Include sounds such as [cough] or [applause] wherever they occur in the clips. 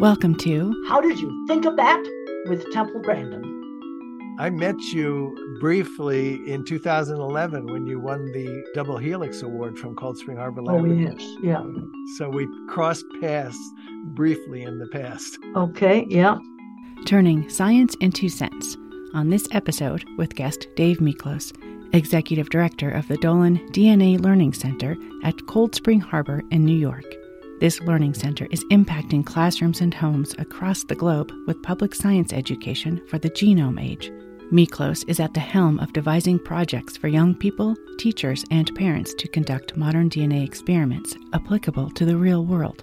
Welcome to How Did You Think of That? with Temple Grandin. I met you briefly in 2011 when you won the Double Helix Award from Cold Spring Harbor Oh, yes. Yeah. So we crossed paths briefly in the past. Okay. Yeah. Turning Science into Sense on this episode with guest Dave Miklos, Executive Director of the Dolan DNA Learning Center at Cold Spring Harbor in New York. This learning center is impacting classrooms and homes across the globe with public science education for the genome age. Miklos is at the helm of devising projects for young people, teachers, and parents to conduct modern DNA experiments applicable to the real world.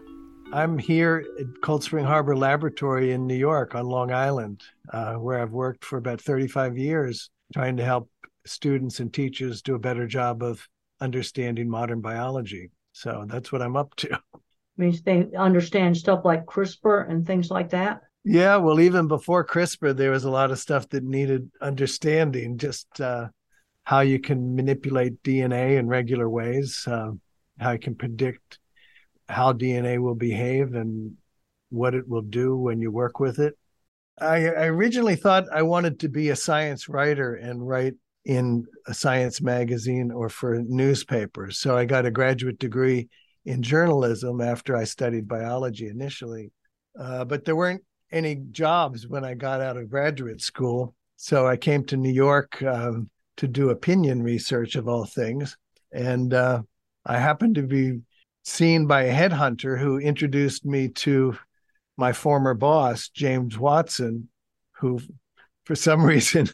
I'm here at Cold Spring Harbor Laboratory in New York on Long Island, uh, where I've worked for about 35 years trying to help students and teachers do a better job of understanding modern biology. So that's what I'm up to. [laughs] Means they understand stuff like CRISPR and things like that. Yeah, well, even before CRISPR, there was a lot of stuff that needed understanding, just uh, how you can manipulate DNA in regular ways, uh, how you can predict how DNA will behave and what it will do when you work with it. I, I originally thought I wanted to be a science writer and write in a science magazine or for newspapers. So I got a graduate degree in journalism after I studied biology initially. Uh, but there weren't any jobs when I got out of graduate school. So I came to New York um, to do opinion research of all things. And uh, I happened to be seen by a headhunter who introduced me to my former boss, James Watson, who for some [laughs] reason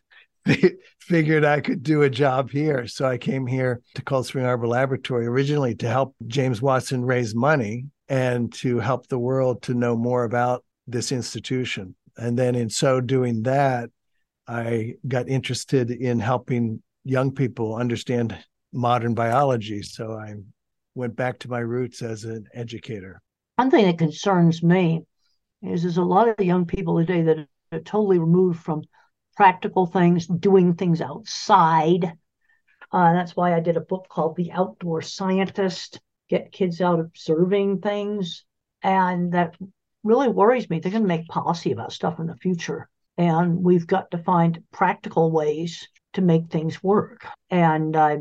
[laughs] figured I could do a job here. So I came here to Cold Spring Harbor Laboratory originally to help James Watson raise money and to help the world to know more about this institution. And then in so doing that, I got interested in helping young people understand modern biology. So I went back to my roots as an educator. One thing that concerns me is there's a lot of young people today that are totally removed from practical things, doing things outside. Uh, that's why I did a book called The Outdoor Scientist, get kids out observing things. And that really worries me. They're going to make policy about stuff in the future. And we've got to find practical ways to make things work. And uh,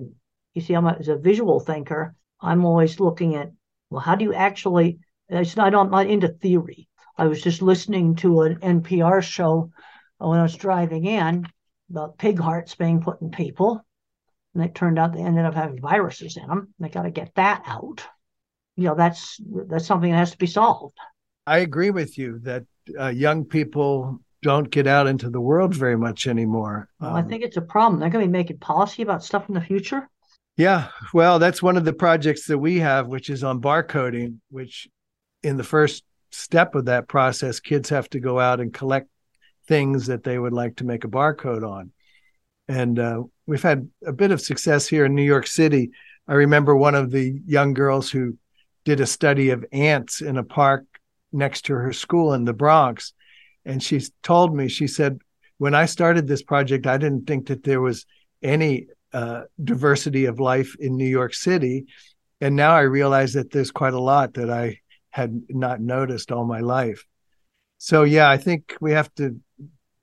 you see, I'm a, as a visual thinker, I'm always looking at, well, how do you actually, it's not, I'm not into theory. I was just listening to an NPR show when I was driving in about pig hearts being put in people. And it turned out they ended up having viruses in them. They got to get that out. You know, that's that's something that has to be solved. I agree with you that uh, young people don't get out into the world very much anymore. Well, um, I think it's a problem. They're going to be making policy about stuff in the future. Yeah, well, that's one of the projects that we have, which is on barcoding. Which, in the first step of that process, kids have to go out and collect things that they would like to make a barcode on. And uh, we've had a bit of success here in New York City. I remember one of the young girls who did a study of ants in a park next to her school in the Bronx. And she told me, she said, when I started this project, I didn't think that there was any uh, diversity of life in New York City. And now I realize that there's quite a lot that I had not noticed all my life. So, yeah, I think we have to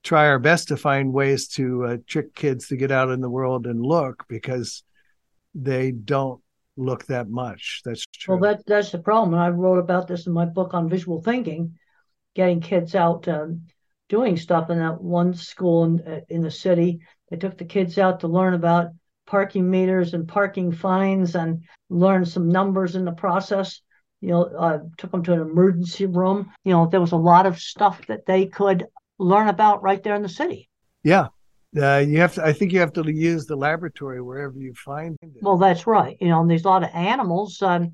try our best to find ways to uh, trick kids to get out in the world and look because they don't look that much. That's true. Well, that that's the problem. And I wrote about this in my book on visual thinking, getting kids out um, doing stuff. In that one school in, uh, in the city, they took the kids out to learn about parking meters and parking fines and learn some numbers in the process. You know, uh, took them to an emergency room. You know, there was a lot of stuff that they could learn about right there in the city. Yeah, uh, you have to. I think you have to use the laboratory wherever you find it. Well, that's right. You know, and there's a lot of animals. Um,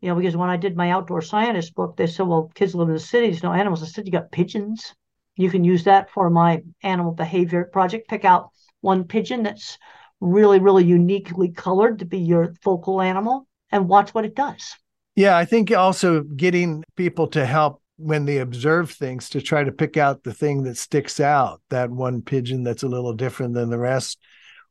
you know, because when I did my outdoor scientist book, they said, well, kids live in the cities, no animals. I said, you got pigeons. You can use that for my animal behavior project. Pick out one pigeon that's really, really uniquely colored to be your focal animal and watch what it does. Yeah, I think also getting people to help when they observe things to try to pick out the thing that sticks out, that one pigeon that's a little different than the rest,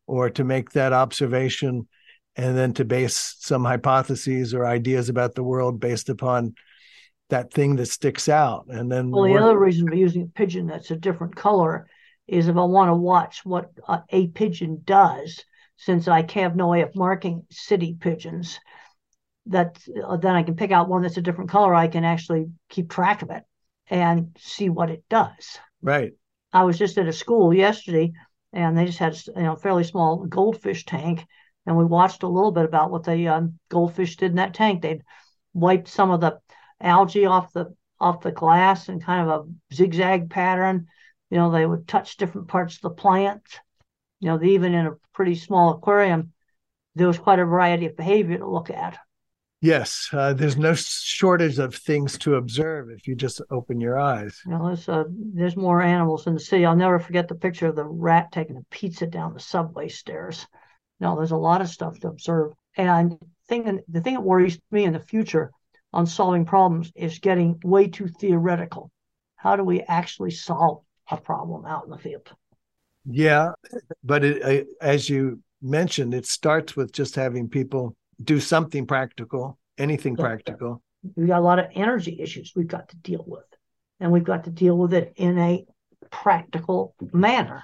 or to make that observation and then to base some hypotheses or ideas about the world based upon that thing that sticks out. And then well, the other reason for using a pigeon that's a different color is if I want to watch what a pigeon does, since I have no way of marking city pigeons, that uh, then I can pick out one that's a different color. I can actually keep track of it and see what it does. Right. I was just at a school yesterday, and they just had you know a fairly small goldfish tank, and we watched a little bit about what the um, goldfish did in that tank. They'd wiped some of the algae off the off the glass in kind of a zigzag pattern. You know, they would touch different parts of the plant. You know, even in a pretty small aquarium, there was quite a variety of behavior to look at. Yes, uh, there's no shortage of things to observe if you just open your eyes. You know, there's, uh, there's more animals in the city. I'll never forget the picture of the rat taking a pizza down the subway stairs. No, there's a lot of stuff to observe. And thinking, the thing that worries me in the future on solving problems is getting way too theoretical. How do we actually solve a problem out in the field? Yeah, but it, as you mentioned, it starts with just having people do something practical, anything practical. We've got a lot of energy issues we've got to deal with, and we've got to deal with it in a practical manner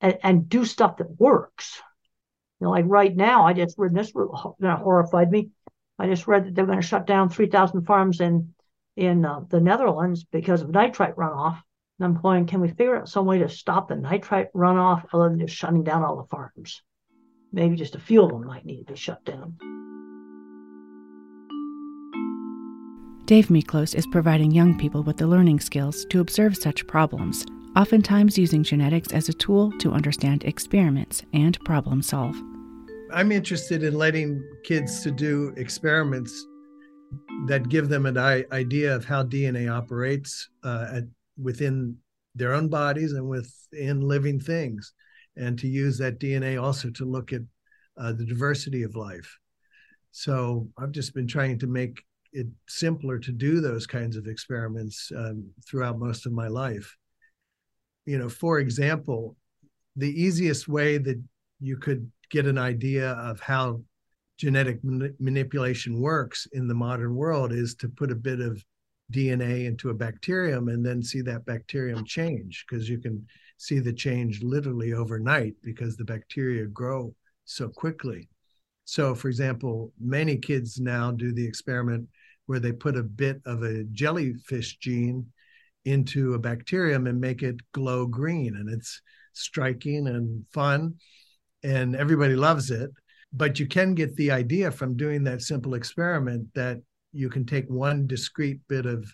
and, and do stuff that works. You know, like right now, I just read this that horrified me. I just read that they're going to shut down 3,000 farms in in uh, the Netherlands because of nitrite runoff. And I'm going, can we figure out some way to stop the nitrite runoff other than just shutting down all the farms? Maybe just a few of them might need to be shut down. Dave Miklos is providing young people with the learning skills to observe such problems, oftentimes using genetics as a tool to understand experiments and problem solve. I'm interested in letting kids to do experiments that give them an idea of how DNA operates uh, at, within their own bodies and within living things, and to use that DNA also to look at uh, the diversity of life. So I've just been trying to make it simpler to do those kinds of experiments um, throughout most of my life. You know, for example, the easiest way that you could get an idea of how genetic man- manipulation works in the modern world is to put a bit of DNA into a bacterium and then see that bacterium change because you can see the change literally overnight because the bacteria grow so quickly. So, for example, many kids now do the experiment where they put a bit of a jellyfish gene into a bacterium and make it glow green. And it's striking and fun, and everybody loves it. But you can get the idea from doing that simple experiment that you can take one discrete bit of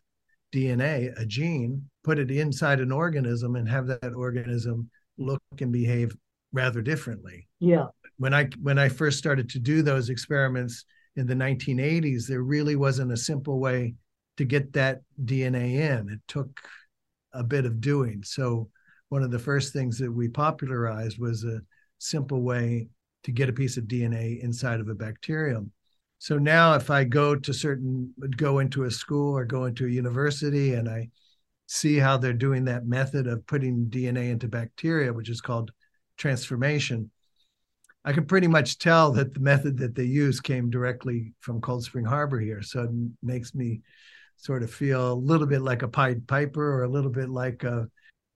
DNA, a gene, put it inside an organism, and have that organism look and behave rather differently. Yeah. When I when I first started to do those experiments, in the 1980s, there really wasn't a simple way to get that DNA in. It took a bit of doing. So, one of the first things that we popularized was a simple way to get a piece of DNA inside of a bacterium. So now, if I go to certain, go into a school or go into a university and I see how they're doing that method of putting DNA into bacteria, which is called transformation, I can pretty much tell that the method that they use came directly from Cold Spring Harbor here. So it makes me sort of feel a little bit like a Pied Piper or a little bit like a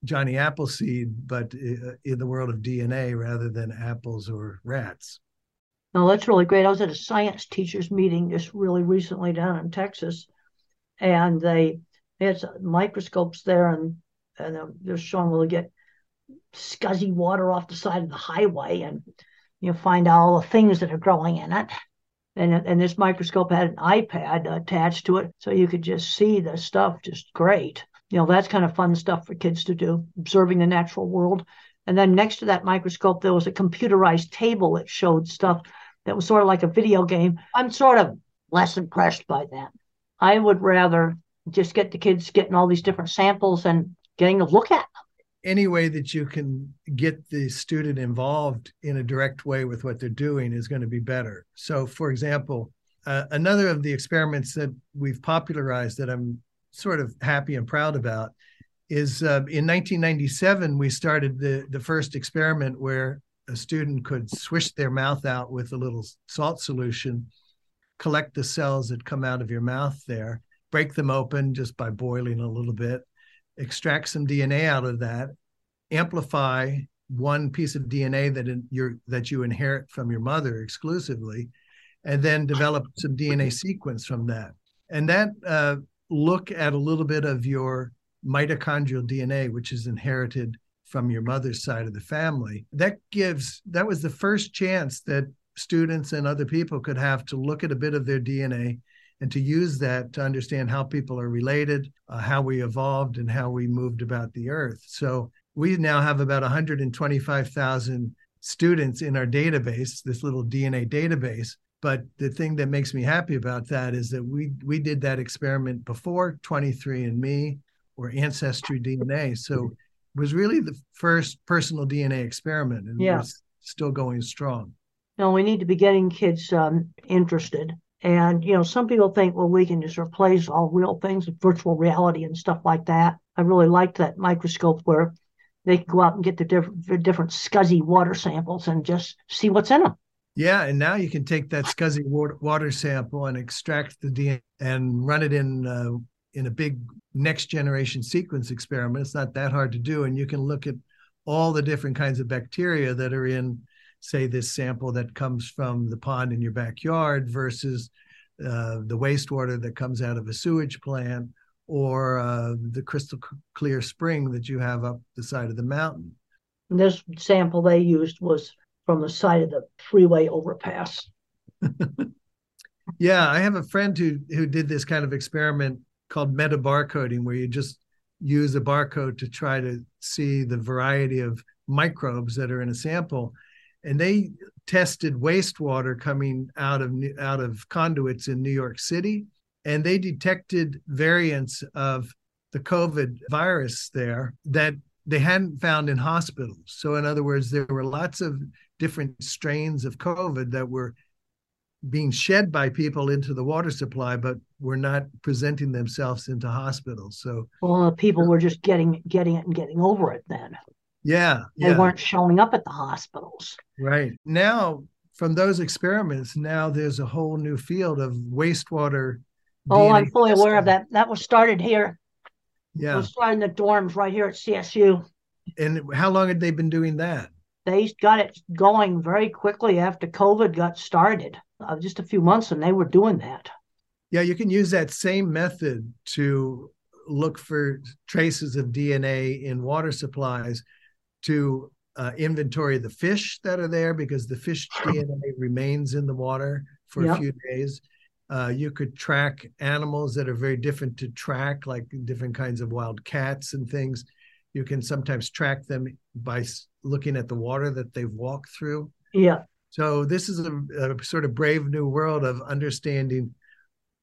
Johnny Appleseed, but in the world of DNA rather than apples or rats. No, that's really great. I was at a science teachers meeting just really recently down in Texas, and they, they had microscopes there, and and um, they're showing they get scuzzy water off the side of the highway, and you find all the things that are growing in it. And, and this microscope had an iPad attached to it, so you could just see the stuff just great. You know, that's kind of fun stuff for kids to do, observing the natural world. And then next to that microscope, there was a computerized table that showed stuff that was sort of like a video game. I'm sort of less impressed by that. I would rather just get the kids getting all these different samples and getting a look at them any way that you can get the student involved in a direct way with what they're doing is going to be better. So, for example, uh, another of the experiments that we've popularized that I'm sort of happy and proud about is uh, in 1997 we started the the first experiment where a student could swish their mouth out with a little salt solution, collect the cells that come out of your mouth there, break them open just by boiling a little bit, extract some DNA out of that, amplify one piece of DNA that in your that you inherit from your mother exclusively, and then develop some DNA sequence from that. And that uh, look at a little bit of your mitochondrial DNA, which is inherited from your mother's side of the family. That gives that was the first chance that students and other people could have to look at a bit of their DNA and to use that to understand how people are related, uh, how we evolved, and how we moved about the earth. So we now have about 125,000 students in our database, this little DNA database. But the thing that makes me happy about that is that we we did that experiment before 23andMe or Ancestry DNA. So it was really the first personal DNA experiment, and yeah. it's still going strong. No, we need to be getting kids um, interested. And, you know, some people think, well, we can just replace all real things with virtual reality and stuff like that. I really liked that microscope where they can go out and get the different, different scuzzy water samples and just see what's in them. Yeah, and now you can take that scuzzy water, water sample and extract the DNA and run it in uh, in a big next generation sequence experiment. It's not that hard to do, and you can look at all the different kinds of bacteria that are in say this sample that comes from the pond in your backyard versus uh, the wastewater that comes out of a sewage plant or uh, the crystal clear spring that you have up the side of the mountain. And this sample they used was from the side of the freeway overpass. [laughs] yeah, I have a friend who who did this kind of experiment called meta barcoding, where you just use a barcode to try to see the variety of microbes that are in a sample and they tested wastewater coming out of out of conduits in New York City, and they detected variants of the COVID virus there that they hadn't found in hospitals. So, in other words, there were lots of different strains of COVID that were being shed by people into the water supply, but were not presenting themselves into hospitals. So, well, people were just getting getting it and getting over it then. Yeah. They yeah. weren't showing up at the hospitals. Right. Now, from those experiments, now there's a whole new field of wastewater. Oh, DNA I'm fully testing. aware of that. That was started here. Yeah. It was started in the dorms right here at CSU. And how long had they been doing that? They got it going very quickly after COVID got started, uh, just a few months, and they were doing that. Yeah, you can use that same method to look for traces of DNA in water supplies to uh, inventory the fish that are there because the fish DNA remains in the water for yep. a few days. Uh, you could track animals that are very different to track, like different kinds of wild cats and things. You can sometimes track them by looking at the water that they've walked through. Yeah. So this is a, a sort of brave new world of understanding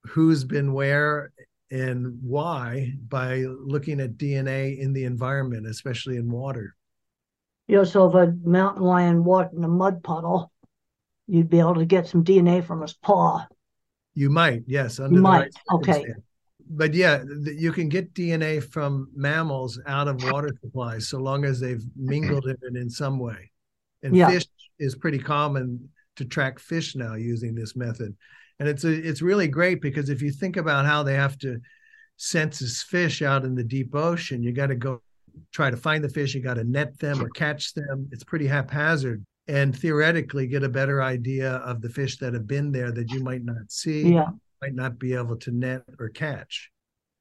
who's been where and why by looking at DNA in the environment, especially in water you know, so if a mountain lion walked in a mud puddle, you'd be able to get some DNA from his paw. You might, yes. Under you might. Right okay. But yeah, you can get DNA from mammals out of water supplies so long as they've mingled in it in some way. And yeah. fish is pretty common to track fish now using this method. And it's a, it's really great because if you think about how they have to census fish out in the deep ocean, you got to go try to find the fish. You got to net them or catch them. It's pretty haphazard. And theoretically, get a better idea of the fish that have been there that you might not see, yeah. might not be able to net or catch.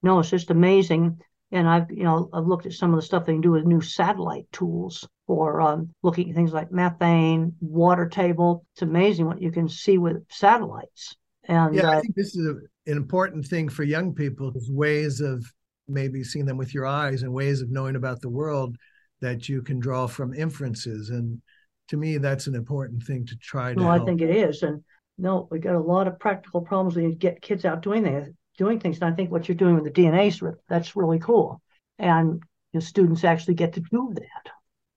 No, it's just amazing. And I've, you know, I've looked at some of the stuff they can do with new satellite tools for um, looking at things like methane, water table. It's amazing what you can see with satellites. And yeah, uh, I think this is a, an important thing for young people is ways of maybe seeing them with your eyes and ways of knowing about the world that you can draw from inferences. And to me, that's an important thing to try to. Well, help. I think it is. And no, we got a lot of practical problems when you get kids out doing things. Doing things, and I think what you're doing with the DNA strip, that's really cool. And the students actually get to do that.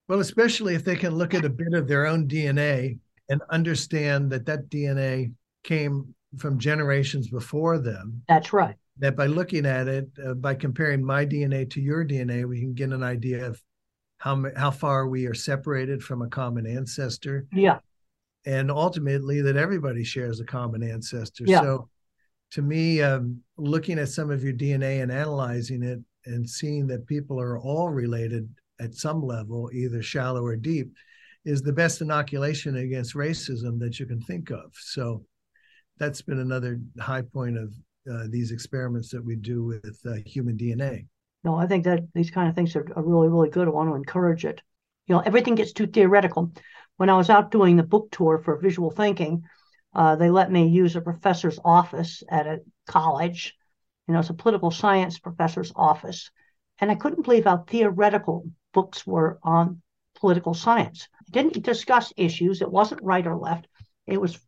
Well, especially if they can look at a bit of their own DNA and understand that that DNA came from generations before them. That's right that by looking at it, uh, by comparing my DNA to your DNA, we can get an idea of how how far we are separated from a common ancestor. Yeah. And ultimately, that everybody shares a common ancestor. Yeah. So to me, um, looking at some of your DNA and analyzing it and seeing that people are all related at some level, either shallow or deep, is the best inoculation against racism that you can think of. So that's been another high point of uh, these experiments that we do with uh, human DNA. No, I think that these kind of things are, are really, really good. I want to encourage it. You know, everything gets too theoretical. When I was out doing the book tour for visual thinking, uh, they let me use a professor's office at a college. You know, it's a political science professor's office. And I couldn't believe how theoretical books were on political science. It didn't discuss issues, it wasn't right or left. It was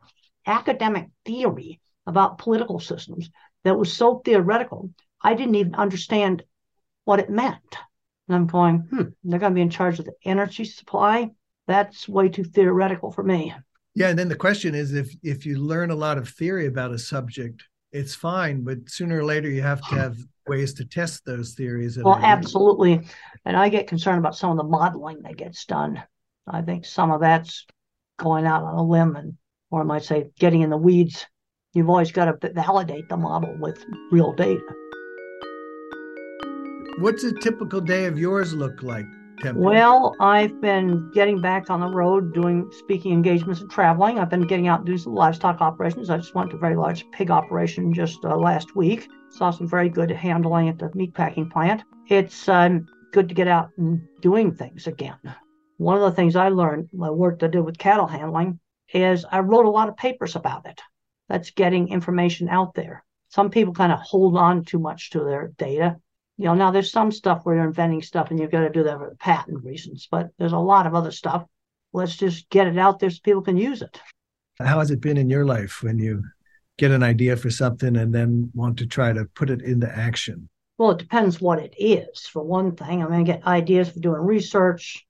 academic theory about political systems that was so theoretical, I didn't even understand what it meant. And I'm going, hmm, they're going to be in charge of the energy supply. That's way too theoretical for me. Yeah, and then the question is if if you learn a lot of theory about a subject, it's fine, but sooner or later you have to have ways to test those theories. Well, absolutely. And I get concerned about some of the modeling that gets done. I think some of that's going out on a limb and or I might say getting in the weeds. You've always got to validate the model with real data. What's a typical day of yours look like? Well, I've been getting back on the road doing speaking engagements and traveling. I've been getting out and doing some livestock operations. I just went to a very large pig operation just uh, last week. Saw some very good handling at the meat packing plant. It's um, good to get out and doing things again. One of the things I learned, my work I did with cattle handling, is I wrote a lot of papers about it. That's getting information out there. Some people kind of hold on too much to their data you know, now there's some stuff where you're inventing stuff and you've got to do that for patent reasons, but there's a lot of other stuff. Let's just get it out there so people can use it. How has it been in your life when you get an idea for something and then want to try to put it into action? Well, it depends what it is. For one thing, I'm going to get ideas for doing research,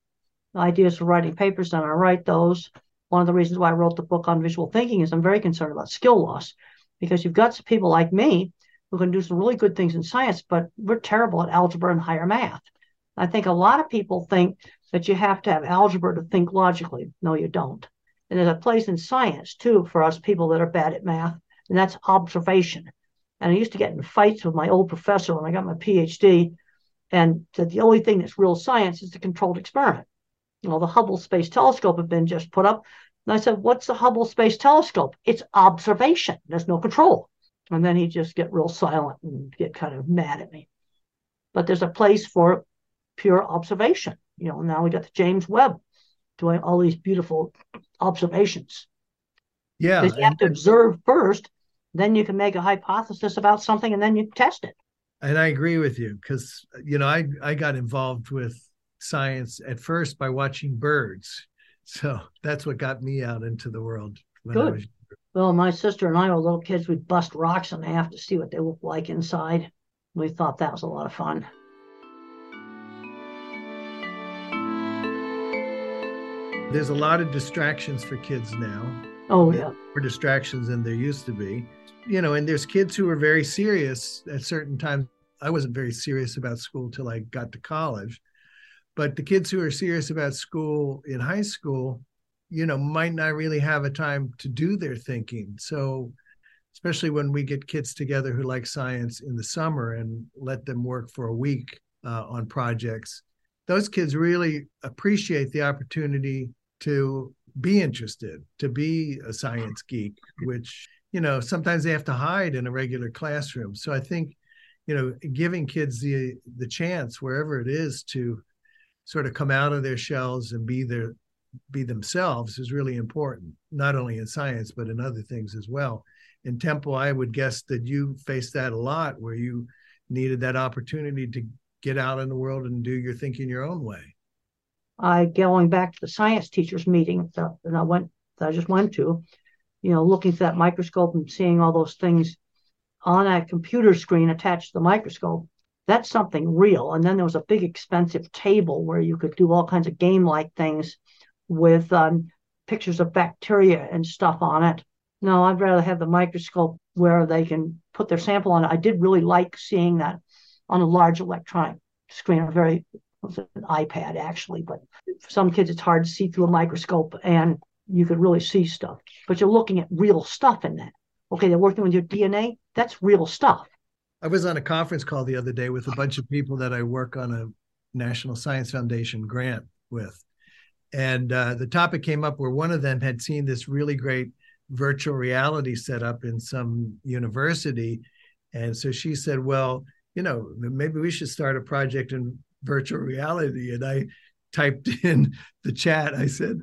ideas for writing papers, and I write those. One of the reasons why I wrote the book on visual thinking is I'm very concerned about skill loss because you've got some people like me who can do some really good things in science, but we're terrible at algebra and higher math. I think a lot of people think that you have to have algebra to think logically. No, you don't. And there's a place in science too for us people that are bad at math, and that's observation. And I used to get in fights with my old professor when I got my PhD, and said the only thing that's real science is the controlled experiment. You know, the Hubble Space Telescope had been just put up. And I said, What's the Hubble Space Telescope? It's observation. There's no control. And then he'd just get real silent and get kind of mad at me. But there's a place for pure observation. You know, now we got the James Webb doing all these beautiful observations. Yeah. Because you have to observe first, then you can make a hypothesis about something and then you test it. And I agree with you because, you know, I, I got involved with science at first by watching birds. So that's what got me out into the world when Good. I was well, my sister and I were little kids. We'd bust rocks in half to see what they looked like inside. We thought that was a lot of fun. There's a lot of distractions for kids now. Oh, yeah. More distractions than there used to be. You know, and there's kids who are very serious at certain times. I wasn't very serious about school till I got to college. But the kids who are serious about school in high school you know might not really have a time to do their thinking. So especially when we get kids together who like science in the summer and let them work for a week uh, on projects those kids really appreciate the opportunity to be interested to be a science geek which you know sometimes they have to hide in a regular classroom. So i think you know giving kids the the chance wherever it is to sort of come out of their shells and be their be themselves is really important, not only in science, but in other things as well. In Temple, I would guess that you faced that a lot where you needed that opportunity to get out in the world and do your thinking your own way. I going back to the science teachers meeting uh, that, that I went that I just went to, you know, looking through that microscope and seeing all those things on that computer screen attached to the microscope. That's something real. And then there was a big expensive table where you could do all kinds of game like things with um, pictures of bacteria and stuff on it. No, I'd rather have the microscope where they can put their sample on it. I did really like seeing that on a large electronic screen, a very an iPad actually, but for some kids it's hard to see through a microscope and you could really see stuff. But you're looking at real stuff in that. Okay, they're working with your DNA. That's real stuff. I was on a conference call the other day with a bunch of people that I work on a National Science Foundation grant with. And uh, the topic came up where one of them had seen this really great virtual reality set up in some university. And so she said, Well, you know, maybe we should start a project in virtual reality. And I typed [laughs] in the chat, I said,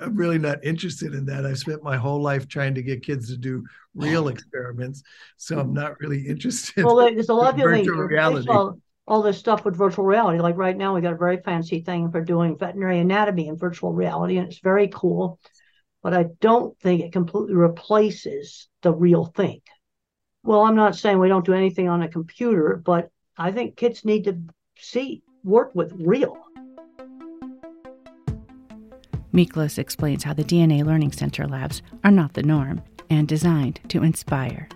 I'm really not interested in that. I've spent my whole life trying to get kids to do real experiments, so I'm not really [laughs] interested. Well, there's a lot of virtual reality. All, all this stuff with virtual reality. Like right now, we got a very fancy thing for doing veterinary anatomy in virtual reality, and it's very cool. But I don't think it completely replaces the real thing. Well, I'm not saying we don't do anything on a computer, but I think kids need to see work with real. Miklos explains how the DNA Learning Center labs are not the norm and designed to inspire.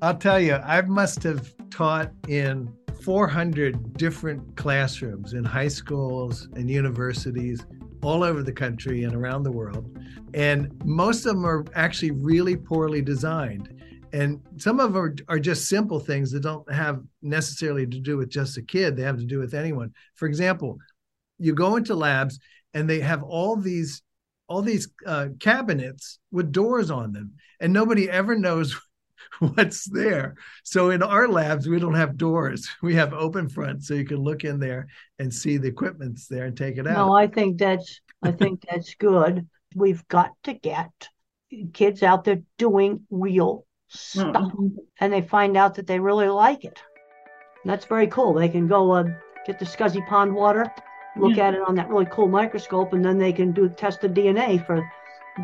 I'll tell you, I must have taught in 400 different classrooms in high schools and universities all over the country and around the world. And most of them are actually really poorly designed. And some of them are, are just simple things that don't have necessarily to do with just a kid, they have to do with anyone. For example, you go into labs and they have all these all these uh, cabinets with doors on them and nobody ever knows [laughs] what's there. So in our labs we don't have doors. [laughs] We have open front so you can look in there and see the equipment's there and take it out. No i think that's i think [laughs] that's good. We've got to get kids out there doing real stuff mm-hmm. and they find out that they really like it. And that's very cool. They can go uh, get the scuzzy pond water look yeah. at it on that really cool microscope, and then they can do test the DNA for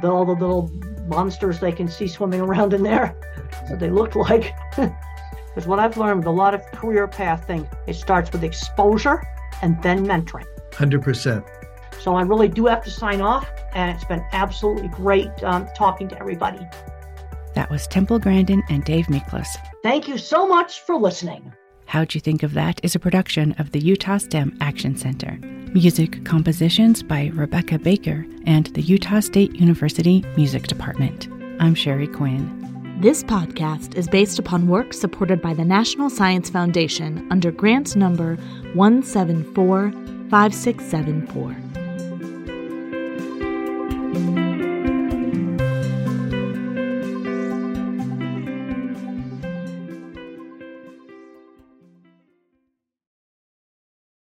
the, all the little monsters they can see swimming [laughs] around in there. What they look like. [laughs] Because what I've learned with a lot of career path things, it starts with exposure and then mentoring. Hundred percent. So I really do have to sign off, and it's been absolutely great um, talking to everybody. That was Temple Grandin and Dave Miklos. Thank you so much for listening. How'd You Think of That is a production of the Utah STEM Action Center. Music compositions by Rebecca Baker and the Utah State University Music Department. I'm Sherry Quinn. This podcast is based upon work supported by the National Science Foundation under grant number 1745674.